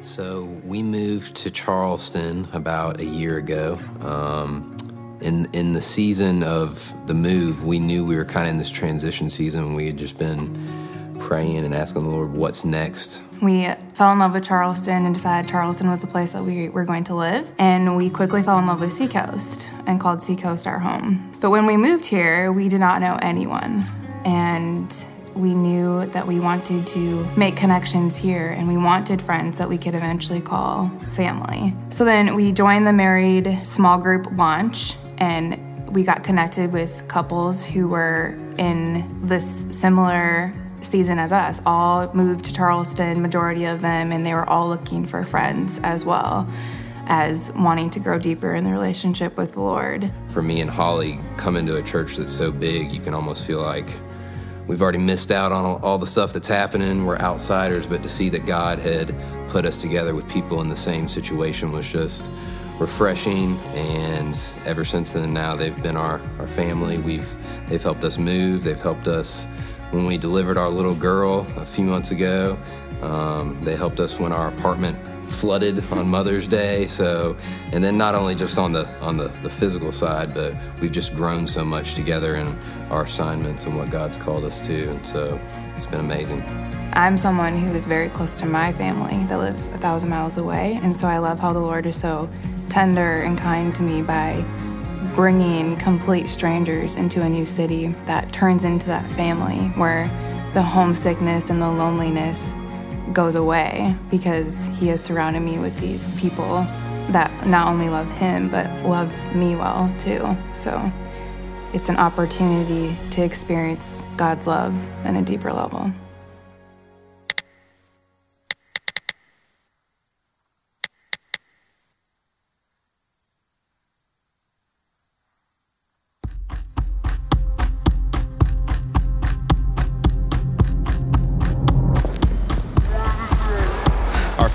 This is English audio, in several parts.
So we moved to Charleston about a year ago. Um, in in the season of the move, we knew we were kind of in this transition season. We had just been praying and asking the Lord, "What's next?" We fell in love with Charleston and decided Charleston was the place that we were going to live. And we quickly fell in love with Seacoast and called Seacoast our home. But when we moved here, we did not know anyone. And we knew that we wanted to make connections here and we wanted friends that we could eventually call family. So then we joined the married small group launch and we got connected with couples who were in this similar season as us. All moved to Charleston, majority of them, and they were all looking for friends as well as wanting to grow deeper in the relationship with the Lord. For me and Holly, coming to a church that's so big, you can almost feel like we've already missed out on all the stuff that's happening. We're outsiders, but to see that God had put us together with people in the same situation was just refreshing. And ever since then, now they've been our, our family. We've they've helped us move. They've helped us when we delivered our little girl a few months ago. Um, they helped us when our apartment flooded on Mother's Day. So, and then not only just on the on the, the physical side, but we've just grown so much together in our assignments and what God's called us to. And so, it's been amazing. I'm someone who is very close to my family that lives a thousand miles away, and so I love how the Lord is so tender and kind to me by bringing complete strangers into a new city that turns into that family where the homesickness and the loneliness goes away because he has surrounded me with these people that not only love him but love me well too. So it's an opportunity to experience God's love in a deeper level.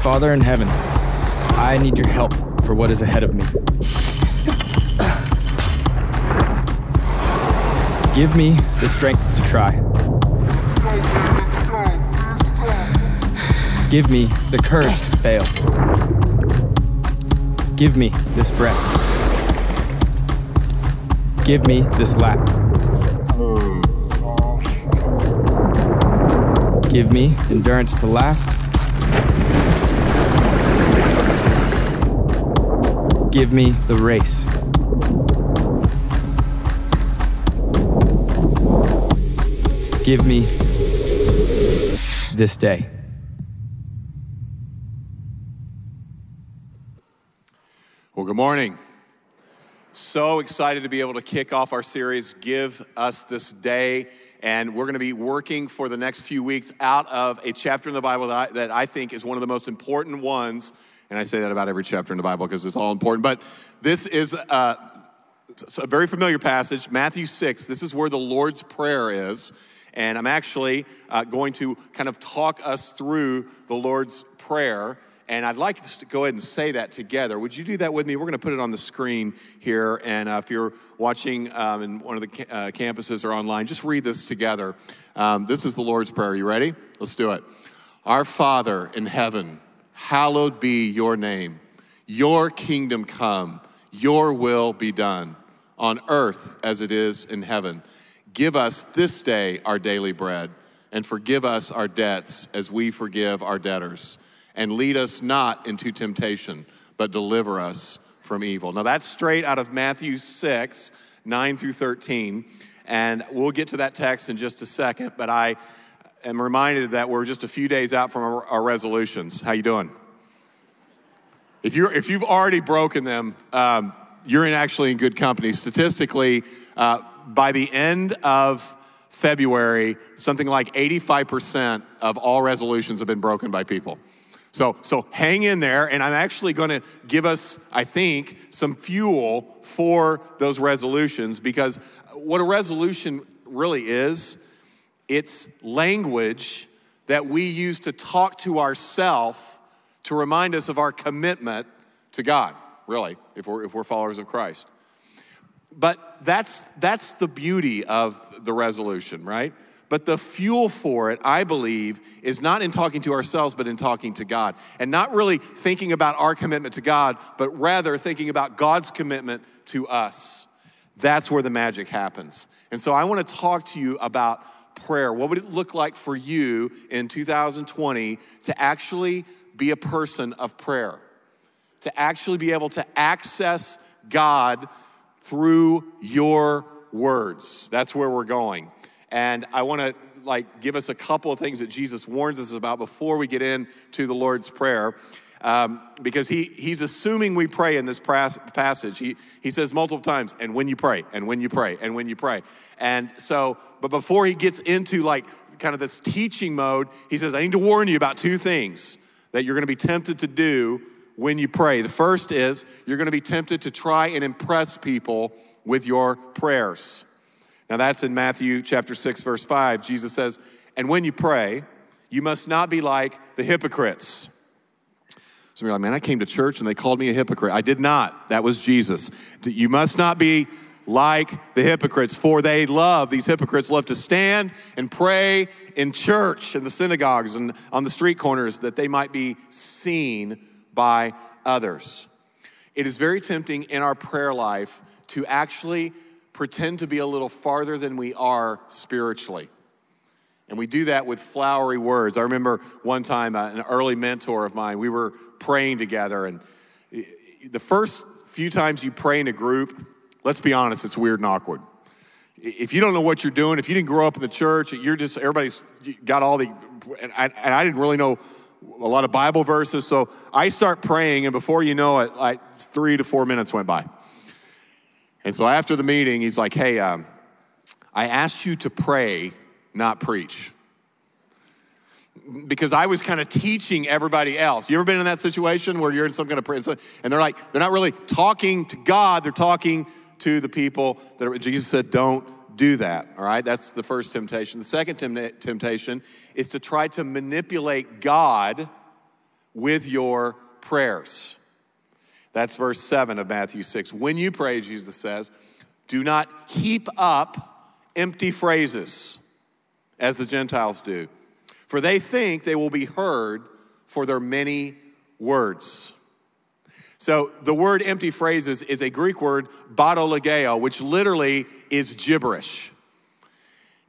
Father in heaven, I need your help for what is ahead of me. Give me the strength to try. Give me the courage to fail. Give me this breath. Give me this lap. Give me endurance to last give me the race. Give me this day. Well, good morning. So excited to be able to kick off our series, Give Us This Day. And we're going to be working for the next few weeks out of a chapter in the Bible that I, that I think is one of the most important ones and I say that about every chapter in the Bible because it's all important. But this is a, a very familiar passage, Matthew 6. This is where the Lord's Prayer is. And I'm actually uh, going to kind of talk us through the Lord's Prayer. And I'd like us to go ahead and say that together. Would you do that with me? We're going to put it on the screen here. And uh, if you're watching um, in one of the ca- uh, campuses or online, just read this together. Um, this is the Lord's Prayer. Are you ready? Let's do it. Our Father in heaven, hallowed be your name. Your kingdom come, your will be done on earth as it is in heaven. Give us this day our daily bread, and forgive us our debts as we forgive our debtors. And lead us not into temptation, but deliver us from evil. Now, that's straight out of Matthew 6, 9 through 13. And we'll get to that text in just a second, but I am reminded that we're just a few days out from our, our resolutions. How you doing? If, you're, if you've already broken them, um, you're in actually in good company. Statistically, uh, by the end of February, something like 85% of all resolutions have been broken by people. So, so hang in there, and I'm actually going to give us, I think, some fuel for those resolutions because what a resolution really is, it's language that we use to talk to ourselves to remind us of our commitment to God, really, if we're, if we're followers of Christ. But that's, that's the beauty of the resolution, right? But the fuel for it, I believe, is not in talking to ourselves, but in talking to God. And not really thinking about our commitment to God, but rather thinking about God's commitment to us. That's where the magic happens. And so I want to talk to you about prayer. What would it look like for you in 2020 to actually be a person of prayer? To actually be able to access God through your words. That's where we're going. And I want to like give us a couple of things that Jesus warns us about before we get into the Lord's Prayer. Um, because he, he's assuming we pray in this passage. He, he says multiple times, and when you pray, and when you pray, and when you pray. And so, but before he gets into like kind of this teaching mode, he says, I need to warn you about two things that you're going to be tempted to do when you pray. The first is you're going to be tempted to try and impress people with your prayers. Now, that's in Matthew chapter 6, verse 5. Jesus says, And when you pray, you must not be like the hypocrites. So you're like, man, I came to church and they called me a hypocrite. I did not. That was Jesus. You must not be like the hypocrites, for they love, these hypocrites love to stand and pray in church, in the synagogues, and on the street corners that they might be seen by others. It is very tempting in our prayer life to actually pretend to be a little farther than we are spiritually. And we do that with flowery words. I remember one time, uh, an early mentor of mine, we were praying together. And the first few times you pray in a group, let's be honest, it's weird and awkward. If you don't know what you're doing, if you didn't grow up in the church, you're just, everybody's got all the, and I, and I didn't really know a lot of Bible verses. So I start praying, and before you know it, like three to four minutes went by. And so after the meeting, he's like, hey, um, I asked you to pray, not preach. Because I was kind of teaching everybody else. You ever been in that situation where you're in some kind of prayer and they're like, they're not really talking to God, they're talking to the people that are, Jesus said, don't do that, all right? That's the first temptation. The second temptation is to try to manipulate God with your prayers. That's verse 7 of Matthew 6. When you pray, Jesus says, do not heap up empty phrases as the Gentiles do, for they think they will be heard for their many words. So the word empty phrases is a Greek word, batologeo, which literally is gibberish.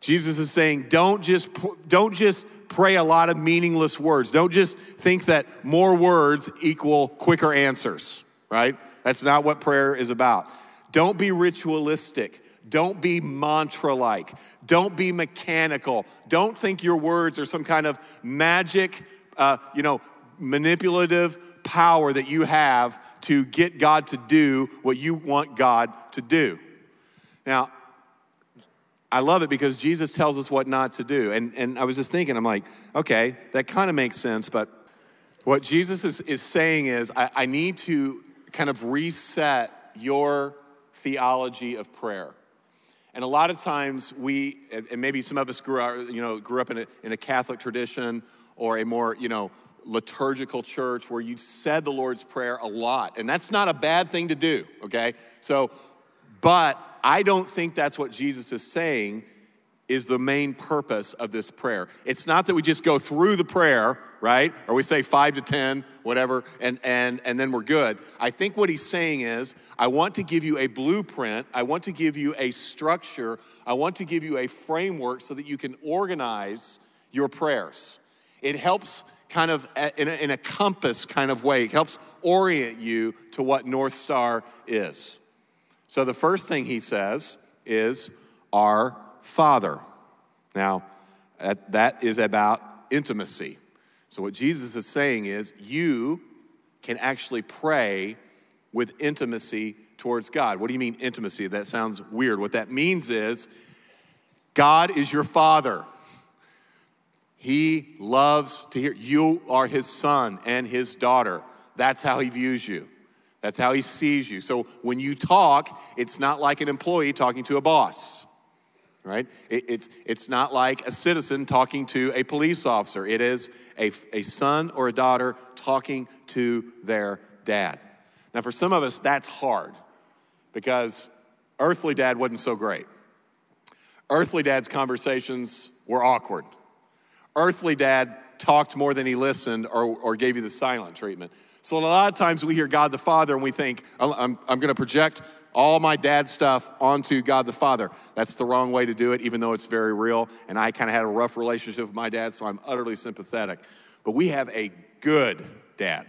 Jesus is saying, don't just, don't just pray a lot of meaningless words. Don't just think that more words equal quicker answers right? That's not what prayer is about. Don't be ritualistic. Don't be mantra like. Don't be mechanical. Don't think your words are some kind of magic, uh, you know, manipulative power that you have to get God to do what you want God to do. Now, I love it because Jesus tells us what not to do. And, and I was just thinking, I'm like, okay, that kind of makes sense, but what Jesus is, is saying is, I, I need to kind of reset your theology of prayer. And a lot of times we, and maybe some of us grew up, you know, grew up in a, in a Catholic tradition or a more, you know, liturgical church where you said the Lord's Prayer a lot. And that's not a bad thing to do, okay? So, but I don't think that's what Jesus is saying is the main purpose of this prayer. It's not that we just go through the prayer, right? Or we say five to 10, whatever, and, and, and then we're good. I think what he's saying is, I want to give you a blueprint, I want to give you a structure, I want to give you a framework so that you can organize your prayers. It helps kind of uh, in a, in a compass kind of way, it helps orient you to what North Star is. So the first thing he says is, Our Father. Now, that is about intimacy. So, what Jesus is saying is, you can actually pray with intimacy towards God. What do you mean, intimacy? That sounds weird. What that means is, God is your Father. He loves to hear. You are His son and His daughter. That's how He views you. That's how He sees you. So, when you talk, it's not like an employee talking to a boss right? It, it's, it's not like a citizen talking to a police officer. It is a, a son or a daughter talking to their dad. Now, for some of us, that's hard because earthly dad wasn't so great. Earthly dad's conversations were awkward. Earthly dad talked more than he listened or, or gave you the silent treatment. So a lot of times we hear God the Father and we think, I'm, I'm going to project all my dad stuff onto God the Father. That's the wrong way to do it, even though it's very real. And I kind of had a rough relationship with my dad, so I'm utterly sympathetic. But we have a good dad.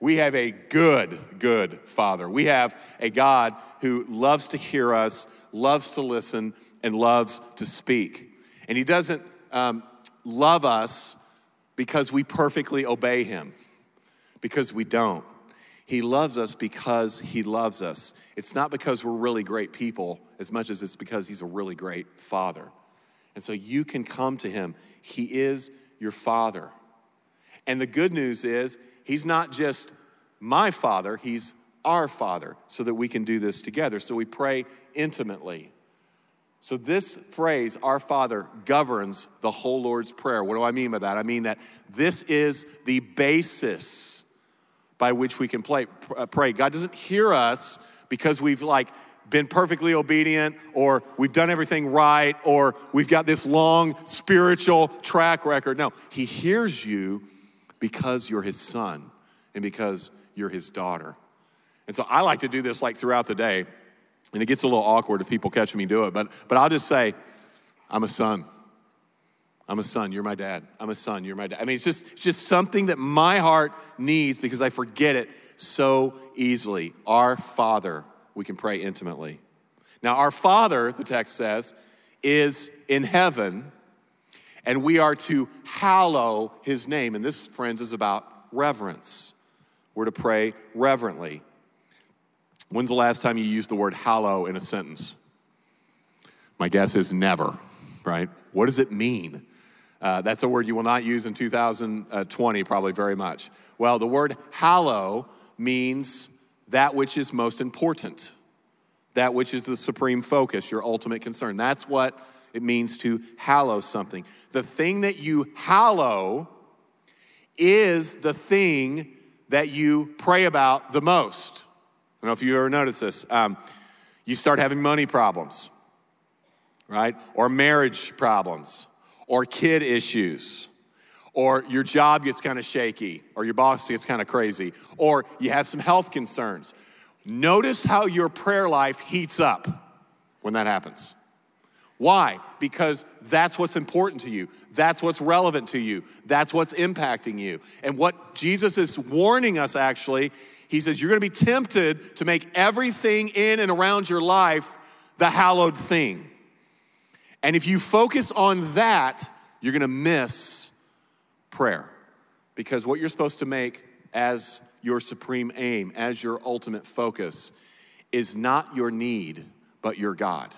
We have a good, good Father. We have a God who loves to hear us, loves to listen, and loves to speak. And He doesn't um, love us because we perfectly obey Him, because we don't. He loves us because He loves us. It's not because we're really great people as much as it's because He's a really great Father. And so you can come to Him. He is your Father. And the good news is, He's not just my Father, He's our Father, so that we can do this together. So we pray intimately. So, this phrase, our Father, governs the whole Lord's Prayer. What do I mean by that? I mean that this is the basis by which we can play, uh, pray. God doesn't hear us because we've like been perfectly obedient or we've done everything right or we've got this long spiritual track record. No, He hears you because you're His son and because you're his daughter. And so I like to do this like throughout the day, and it gets a little awkward if people catch me do it, but, but I'll just say, I'm a son. I'm a son, you're my dad. I'm a son, you're my dad. I mean, it's just, it's just something that my heart needs because I forget it so easily. Our Father, we can pray intimately. Now, our Father, the text says, is in heaven, and we are to hallow his name. And this, friends, is about reverence. We're to pray reverently. When's the last time you used the word hallow in a sentence? My guess is never, right? What does it mean? Uh, that's a word you will not use in 2020, probably very much. Well, the word hallow means that which is most important, that which is the supreme focus, your ultimate concern. That's what it means to hallow something. The thing that you hallow is the thing that you pray about the most. I don't know if you ever noticed this. Um, you start having money problems, right? Or marriage problems, or kid issues, or your job gets kind of shaky, or your boss gets kind of crazy, or you have some health concerns. Notice how your prayer life heats up when that happens. Why? Because that's what's important to you. That's what's relevant to you. That's what's impacting you. And what Jesus is warning us actually, he says, you're going to be tempted to make everything in and around your life the hallowed thing. And if you focus on that, you're going to miss prayer. Because what you're supposed to make as your supreme aim, as your ultimate focus, is not your need, but your God.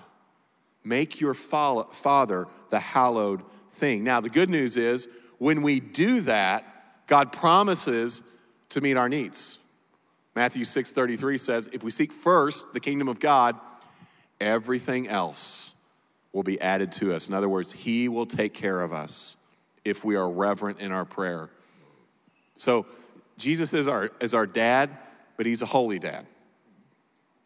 Make your Father the hallowed thing. Now, the good news is when we do that, God promises to meet our needs. Matthew 6:33 says, "If we seek first the kingdom of God, everything else will be added to us." In other words, he will take care of us if we are reverent in our prayer. So, Jesus is our is our dad, but he's a holy dad.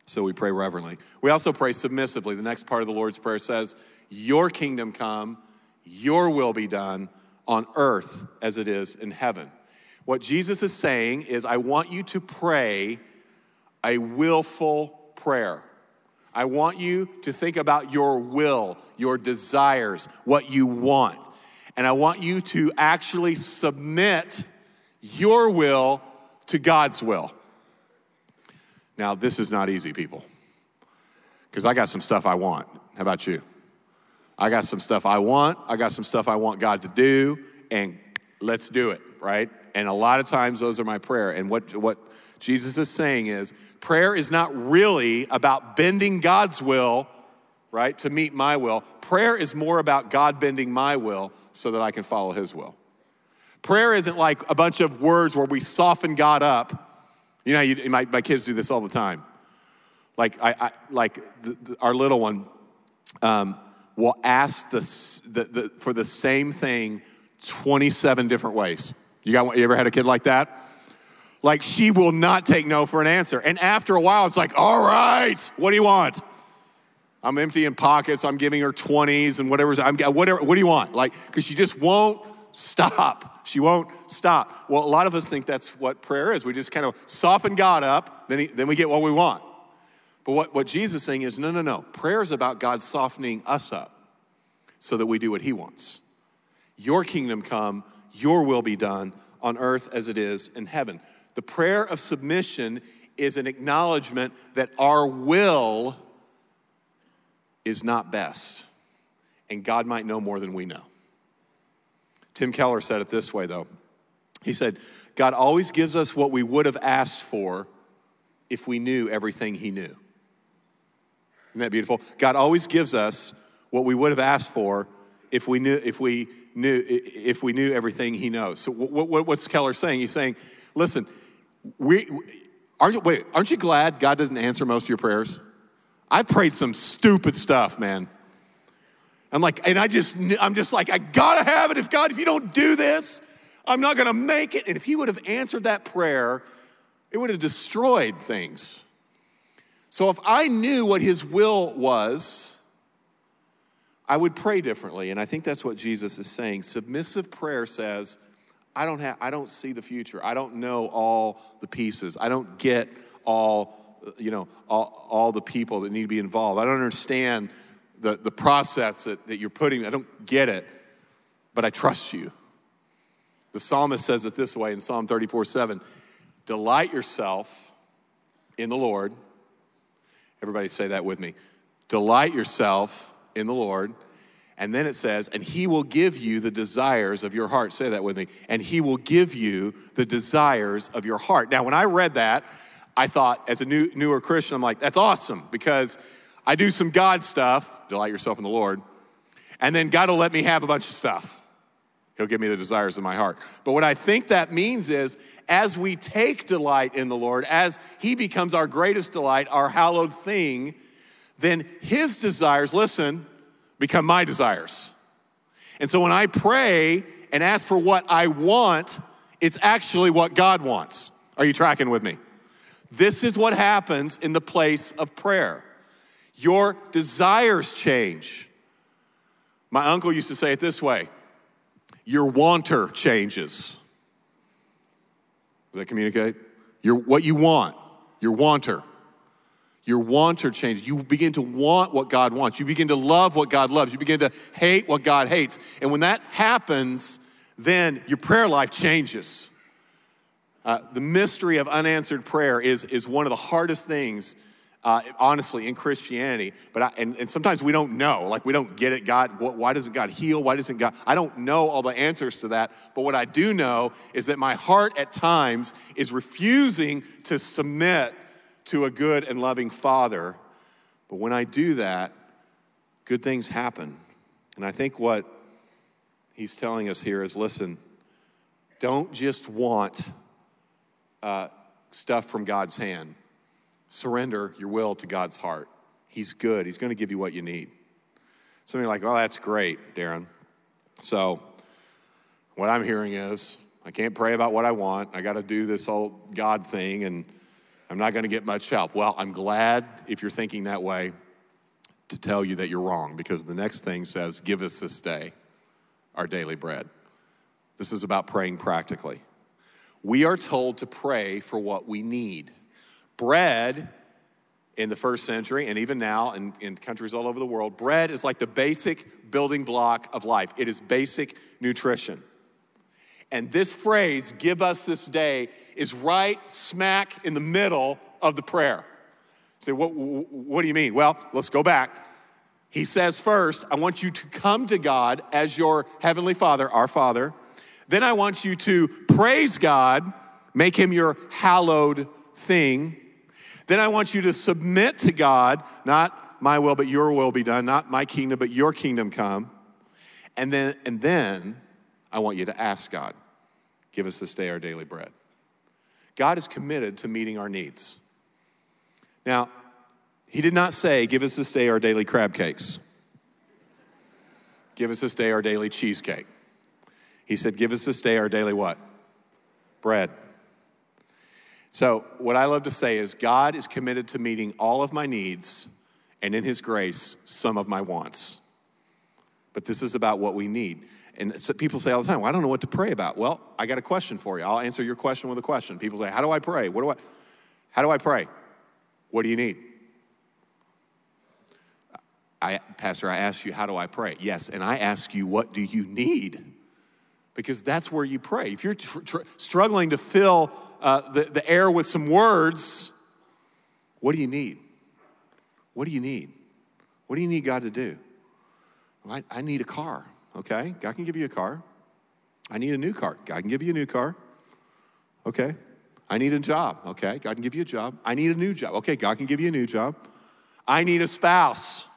So we pray reverently. We also pray submissively. The next part of the Lord's Prayer says, Your kingdom come, your will be done on earth as it is in heaven. What Jesus is saying is, I want you to pray a willful prayer. I want you to think about your will, your desires, what you want. And I want you to actually submit your will to God's will. Now, this is not easy, people, because I got some stuff I want. How about you? I got some stuff I want. I got some stuff I want God to do, and let's do it, right? And a lot of times those are my prayer. And what, what Jesus is saying is prayer is not really about bending God's will, right, to meet my will. Prayer is more about God bending my will so that I can follow his will. Prayer isn't like a bunch of words where we soften God up you know, you, my, my kids do this all the time. Like, I, I like the, the, our little one um, will ask the, the, for the same thing 27 different ways. You, got, you ever had a kid like that? Like, she will not take no for an answer. And after a while, it's like, all right, what do you want? I'm emptying pockets. I'm giving her 20s and whatever's, I'm, got whatever, what do you want? Like, because she just won't stop. She won't stop. Well, a lot of us think that's what prayer is. We just kind of soften God up, then, he, then we get what we want. But what, what Jesus is saying is no, no, no. Prayer is about God softening us up so that we do what he wants. Your kingdom come, your will be done on earth as it is in heaven. The prayer of submission is an acknowledgement that our will is not best, and God might know more than we know. Tim Keller said it this way, though. He said, God always gives us what we would have asked for if we knew everything He knew. Isn't that beautiful? God always gives us what we would have asked for if we knew if we knew if we knew everything He knows. So what, what, what's Keller saying? He's saying, listen, we aren't wait, aren't you glad God doesn't answer most of your prayers? I've prayed some stupid stuff, man. I'm like, and I just, I'm just like, I gotta have it. If God, if you don't do this, I'm not gonna make it. And if He would have answered that prayer, it would have destroyed things. So if I knew what His will was, I would pray differently. And I think that's what Jesus is saying. Submissive prayer says, I don't have, I don't see the future. I don't know all the pieces. I don't get all you know, all, all the people that need to be involved. I don't understand the, the process that, that you're putting, I don't get it, but I trust you. The psalmist says it this way in Psalm 34 7 Delight yourself in the Lord. Everybody say that with me. Delight yourself in the Lord. And then it says, and he will give you the desires of your heart. Say that with me. And he will give you the desires of your heart. Now, when I read that, I thought, as a new, newer Christian, I'm like, that's awesome because I do some God stuff, delight yourself in the Lord, and then God will let me have a bunch of stuff. He'll give me the desires of my heart. But what I think that means is, as we take delight in the Lord, as He becomes our greatest delight, our hallowed thing, then His desires, listen, become my desires. And so when I pray and ask for what I want, it's actually what God wants. Are you tracking with me? This is what happens in the place of prayer. Your desires change. My uncle used to say it this way your wanter changes. Does that communicate? Your, what you want, your wanter. Your wants are changed. You begin to want what God wants. You begin to love what God loves. You begin to hate what God hates. And when that happens, then your prayer life changes. Uh, the mystery of unanswered prayer is, is one of the hardest things, uh, honestly, in Christianity. But I, and, and sometimes we don't know. Like, we don't get it. God, what, why doesn't God heal? Why doesn't God? I don't know all the answers to that. But what I do know is that my heart at times is refusing to submit to a good and loving Father. But when I do that, good things happen. And I think what he's telling us here is listen, don't just want uh, stuff from God's hand. Surrender your will to God's heart. He's good, He's going to give you what you need. Of you are like, oh, that's great, Darren. So, what I'm hearing is, I can't pray about what I want. I got to do this whole God thing, and I'm not going to get much help. Well, I'm glad if you're thinking that way to tell you that you're wrong because the next thing says, Give us this day our daily bread. This is about praying practically we are told to pray for what we need. Bread in the first century, and even now in, in countries all over the world, bread is like the basic building block of life. It is basic nutrition. And this phrase, give us this day, is right smack in the middle of the prayer. Say, what, what do you mean? Well, let's go back. He says first, I want you to come to God as your heavenly Father, our Father then I want you to praise God, make him your hallowed thing. Then I want you to submit to God, not my will, but your will be done, not my kingdom, but your kingdom come. And then, and then I want you to ask God, give us this day our daily bread. God is committed to meeting our needs. Now, he did not say, give us this day our daily crab cakes. Give us this day our daily cheesecake. He said, Give us this day our daily what? Bread. So, what I love to say is, God is committed to meeting all of my needs, and in His grace, some of my wants. But this is about what we need. And so people say all the time, well, I don't know what to pray about. Well, I got a question for you. I'll answer your question with a question. People say, How do I pray? What do I how do I pray? What do you need? I, Pastor, I ask you, how do I pray? Yes, and I ask you, what do you need? Because that's where you pray. If you're tr- tr- struggling to fill uh, the, the air with some words, what do you need? What do you need? What do you need God to do? Well, I, I need a car, okay? God can give you a car. I need a new car. God can give you a new car, okay? I need a job, okay? God can give you a job. I need a new job, okay? God can give you a new job. I need a spouse.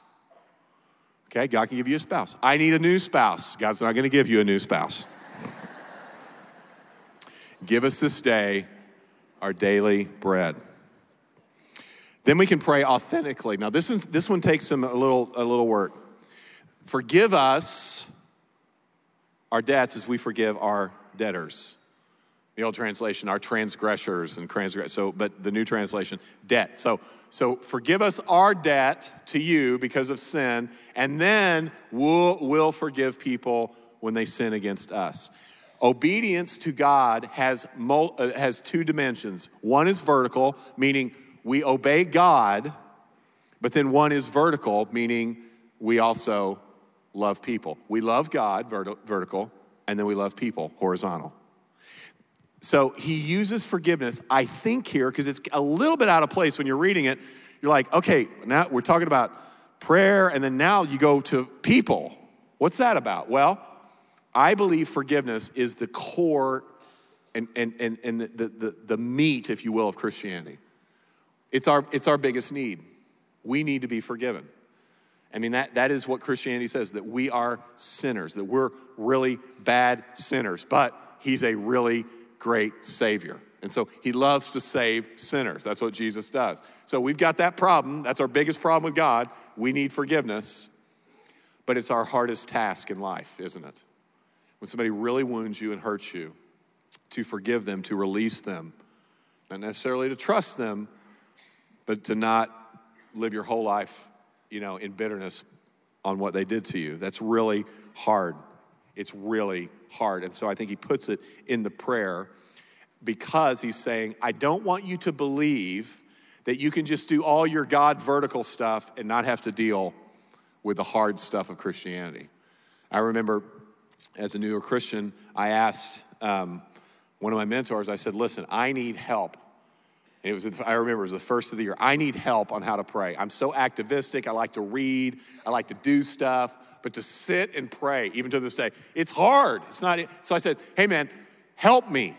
Okay, God can give you a spouse. I need a new spouse. God's not going to give you a new spouse. give us this day our daily bread. Then we can pray authentically. Now, this, is, this one takes some, a, little, a little work. Forgive us our debts as we forgive our debtors. The old translation, our transgressors and transgress. So, but the new translation, debt. So, so forgive us our debt to you because of sin, and then we'll, we'll forgive people when they sin against us. Obedience to God has, mul- uh, has two dimensions. One is vertical, meaning we obey God, but then one is vertical, meaning we also love people. We love God, vert- vertical, and then we love people, horizontal. So he uses forgiveness, I think, here, because it's a little bit out of place when you're reading it. You're like, okay, now we're talking about prayer, and then now you go to people. What's that about? Well, I believe forgiveness is the core and, and, and, and the, the, the meat, if you will, of Christianity. It's our, it's our biggest need. We need to be forgiven. I mean, that, that is what Christianity says that we are sinners, that we're really bad sinners, but He's a really great Savior. And so he loves to save sinners. That's what Jesus does. So we've got that problem. That's our biggest problem with God. We need forgiveness. But it's our hardest task in life, isn't it? When somebody really wounds you and hurts you, to forgive them, to release them, not necessarily to trust them, but to not live your whole life, you know, in bitterness on what they did to you. That's really hard. It's really hard. And so I think he puts it in the prayer because he's saying, I don't want you to believe that you can just do all your God vertical stuff and not have to deal with the hard stuff of Christianity. I remember as a newer Christian, I asked um, one of my mentors, I said, Listen, I need help and it was, I remember it was the first of the year. I need help on how to pray. I'm so activistic. I like to read. I like to do stuff. But to sit and pray, even to this day, it's hard. It's not. So I said, hey, man, help me.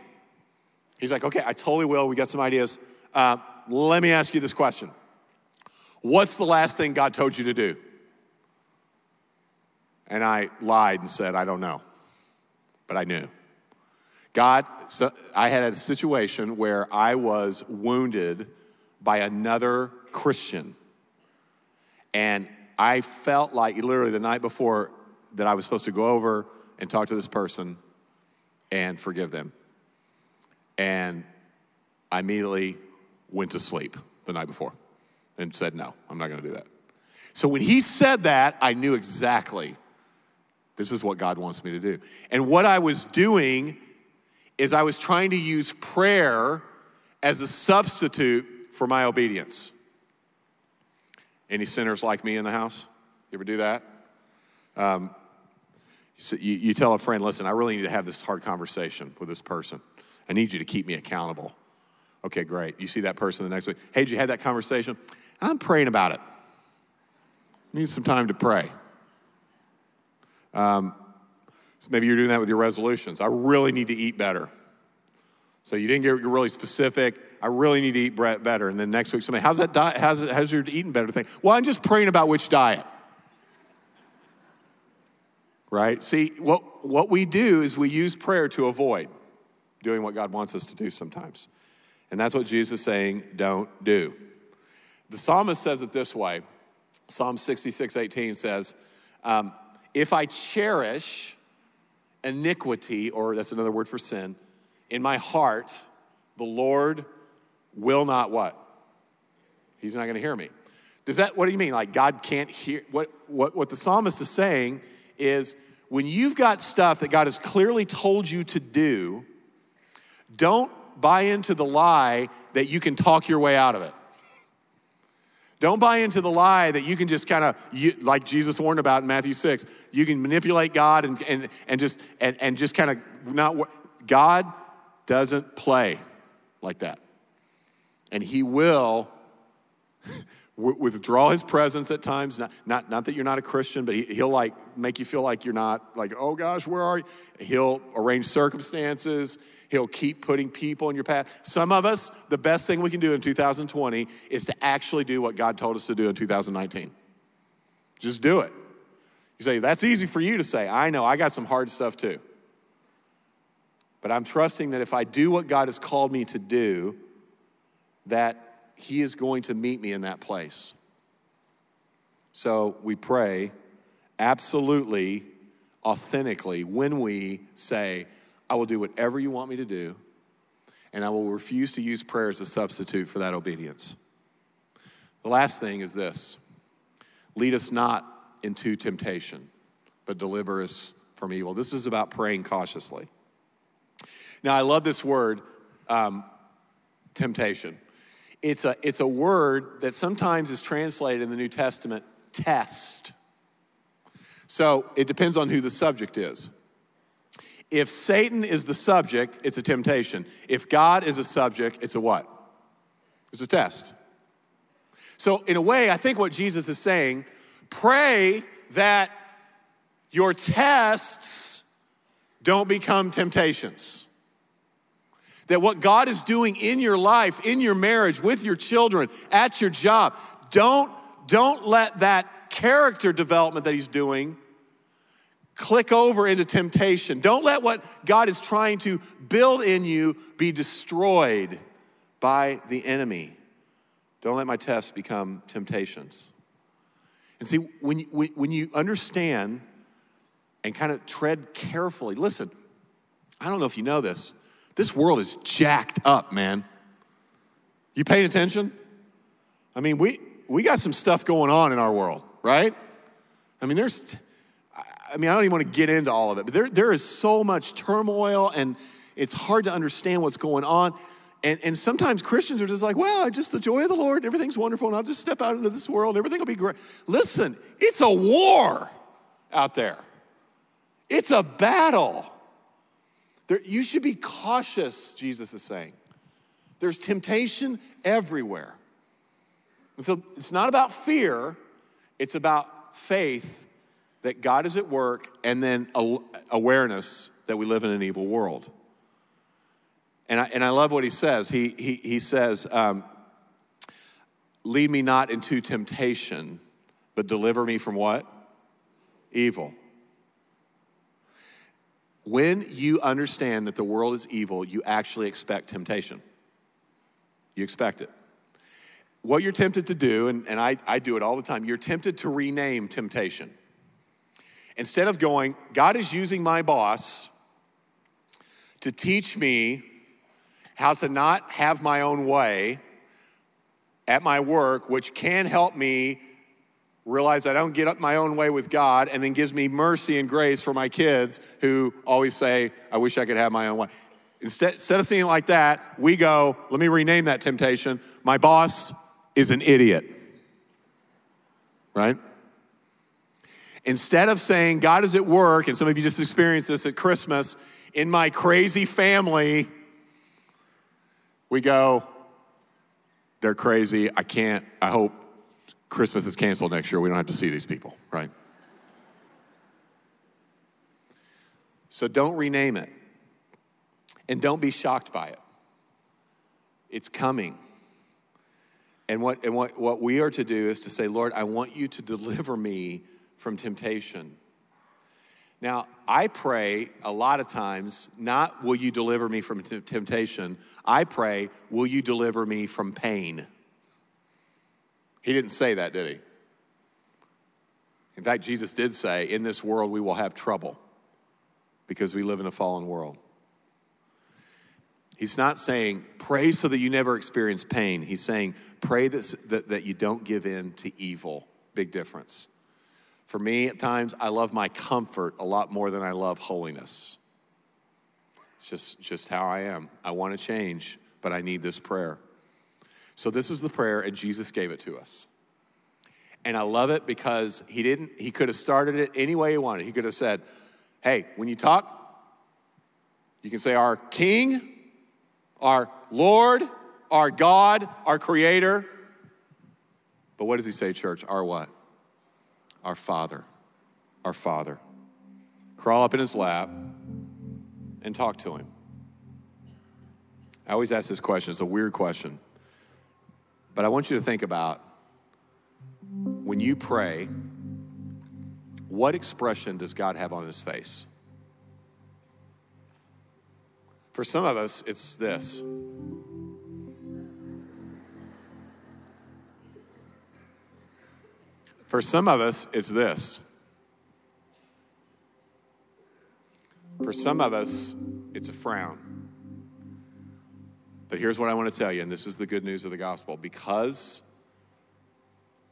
He's like, okay, I totally will. We got some ideas. Uh, let me ask you this question What's the last thing God told you to do? And I lied and said, I don't know. But I knew. God, so I had a situation where I was wounded by another Christian. And I felt like literally the night before that I was supposed to go over and talk to this person and forgive them. And I immediately went to sleep the night before and said, No, I'm not going to do that. So when he said that, I knew exactly this is what God wants me to do. And what I was doing is I was trying to use prayer as a substitute for my obedience. Any sinners like me in the house? You ever do that? Um, you, you tell a friend, listen, I really need to have this hard conversation with this person. I need you to keep me accountable. Okay, great. You see that person the next week. Hey, did you have that conversation? I'm praying about it. Need some time to pray. Um, Maybe you're doing that with your resolutions. I really need to eat better. So you didn't get really specific. I really need to eat better. And then next week, somebody, how's that diet? How's, how's your eating better thing? Well, I'm just praying about which diet. Right? See, what, what we do is we use prayer to avoid doing what God wants us to do sometimes. And that's what Jesus is saying, don't do. The psalmist says it this way Psalm 66 18 says, um, If I cherish iniquity, or that's another word for sin, in my heart, the Lord will not what? He's not going to hear me. Does that, what do you mean? Like God can't hear? What, what, what the psalmist is saying is when you've got stuff that God has clearly told you to do, don't buy into the lie that you can talk your way out of it. Don't buy into the lie that you can just kind of, like Jesus warned about in Matthew 6, you can manipulate God and, and, and just, and, and just kind of not, God doesn't play like that. And He will withdraw his presence at times not, not, not that you're not a christian but he, will like make you feel like you're not like oh gosh where are you? He'll arrange circumstances. He'll keep putting people in your path. Some of us the best thing we can do in 2020 is to actually do what god told us to do in 2019 just do it. You say that's easy for you to say. I know. I got some hard stuff too. But i'm trusting that if i do what god has called me to do that he is going to meet me in that place. So we pray absolutely, authentically, when we say, I will do whatever you want me to do, and I will refuse to use prayer as a substitute for that obedience. The last thing is this lead us not into temptation, but deliver us from evil. This is about praying cautiously. Now, I love this word, um, temptation. It's a, it's a word that sometimes is translated in the New Testament test. So it depends on who the subject is. If Satan is the subject, it's a temptation. If God is a subject, it's a what? It's a test. So, in a way, I think what Jesus is saying pray that your tests don't become temptations. That what God is doing in your life, in your marriage, with your children, at your job, don't, don't let that character development that He's doing click over into temptation. Don't let what God is trying to build in you be destroyed by the enemy. Don't let my tests become temptations. And see, when, you, when you understand and kind of tread carefully, listen, I don't know if you know this, this world is jacked up, man. You paying attention? I mean, we, we got some stuff going on in our world, right? I mean, there's, I mean, I don't even want to get into all of it, but there, there is so much turmoil and it's hard to understand what's going on. And, and sometimes Christians are just like, well, just the joy of the Lord, everything's wonderful, and I'll just step out into this world, everything will be great. Listen, it's a war out there, it's a battle. There, you should be cautious, Jesus is saying. There's temptation everywhere. And so it's not about fear, it's about faith that God is at work and then awareness that we live in an evil world. And I, and I love what he says. He, he, he says, um, Lead me not into temptation, but deliver me from what? Evil. When you understand that the world is evil, you actually expect temptation. You expect it. What you're tempted to do, and, and I, I do it all the time, you're tempted to rename temptation. Instead of going, God is using my boss to teach me how to not have my own way at my work, which can help me realize I don't get up my own way with God, and then gives me mercy and grace for my kids who always say, I wish I could have my own way. Instead, instead of seeing it like that, we go, let me rename that temptation. My boss is an idiot. Right? Instead of saying, God is at work, and some of you just experienced this at Christmas, in my crazy family, we go, they're crazy. I can't, I hope Christmas is canceled next year. We don't have to see these people, right? So don't rename it. And don't be shocked by it. It's coming. And what, and what, what we are to do is to say, Lord, I want you to deliver me from temptation. Now, I pray a lot of times, not will you deliver me from temptation, I pray, will you deliver me from pain? He didn't say that, did he? In fact, Jesus did say, In this world we will have trouble because we live in a fallen world. He's not saying pray so that you never experience pain. He's saying pray that, that, that you don't give in to evil. Big difference. For me, at times, I love my comfort a lot more than I love holiness. It's just, just how I am. I want to change, but I need this prayer. So, this is the prayer, and Jesus gave it to us. And I love it because he didn't, he could have started it any way he wanted. He could have said, Hey, when you talk, you can say, Our King, our Lord, our God, our Creator. But what does he say, church? Our what? Our Father. Our Father. Crawl up in his lap and talk to him. I always ask this question, it's a weird question. But I want you to think about when you pray, what expression does God have on his face? For some of us, it's this. For some of us, it's this. For some of us, it's a frown. But here's what I want to tell you, and this is the good news of the gospel. Because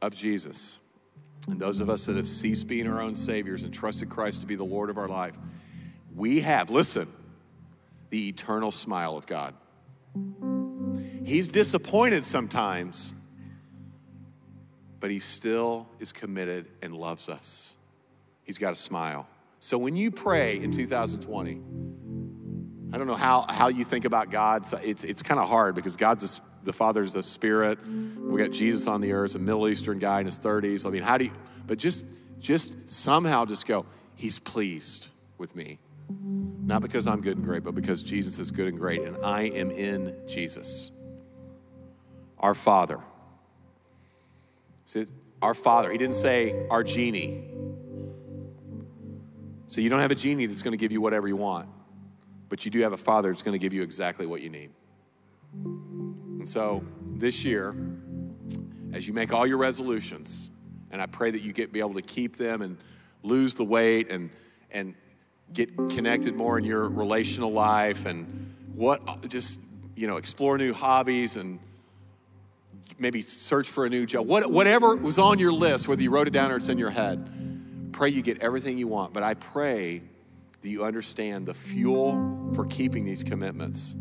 of Jesus, and those of us that have ceased being our own saviors and trusted Christ to be the Lord of our life, we have, listen, the eternal smile of God. He's disappointed sometimes, but he still is committed and loves us. He's got a smile. So when you pray in 2020, I don't know how, how you think about God. So it's, it's kind of hard because God's a, the Father's a spirit. We got Jesus on the earth, a Middle Eastern guy in his 30s. I mean, how do you, but just, just somehow just go, He's pleased with me. Not because I'm good and great, but because Jesus is good and great, and I am in Jesus. Our Father. See, our Father. He didn't say our genie. So you don't have a genie that's going to give you whatever you want, but you do have a Father that's going to give you exactly what you need. And so this year, as you make all your resolutions, and I pray that you get be able to keep them and lose the weight and and get connected more in your relational life and what just you know explore new hobbies and maybe search for a new job what, whatever was on your list whether you wrote it down or it's in your head pray you get everything you want but i pray that you understand the fuel for keeping these commitments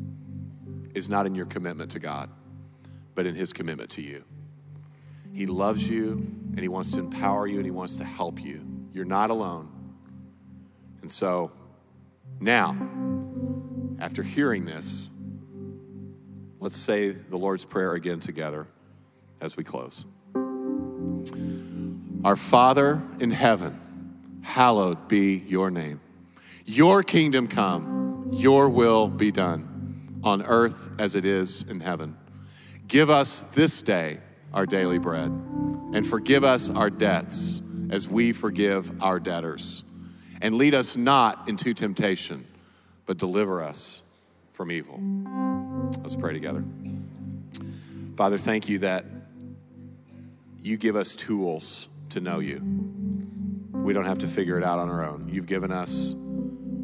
is not in your commitment to god but in his commitment to you he loves you and he wants to empower you and he wants to help you you're not alone and so now, after hearing this, let's say the Lord's Prayer again together as we close. Our Father in heaven, hallowed be your name. Your kingdom come, your will be done on earth as it is in heaven. Give us this day our daily bread, and forgive us our debts as we forgive our debtors and lead us not into temptation, but deliver us from evil. Let's pray together. Father, thank you that you give us tools to know you. We don't have to figure it out on our own. You've given us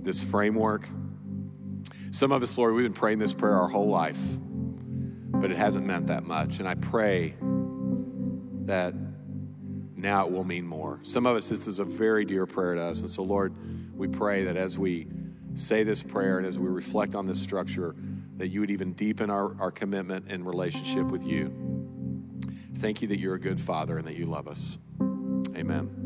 this framework. Some of us, Lord, we've been praying this prayer our whole life, but it hasn't meant that much. And I pray that now it will mean more. Some of us, this is a very dear prayer to us. And so, Lord, we pray that as we say this prayer and as we reflect on this structure, that you would even deepen our, our commitment and relationship with you. Thank you that you're a good father and that you love us. Amen.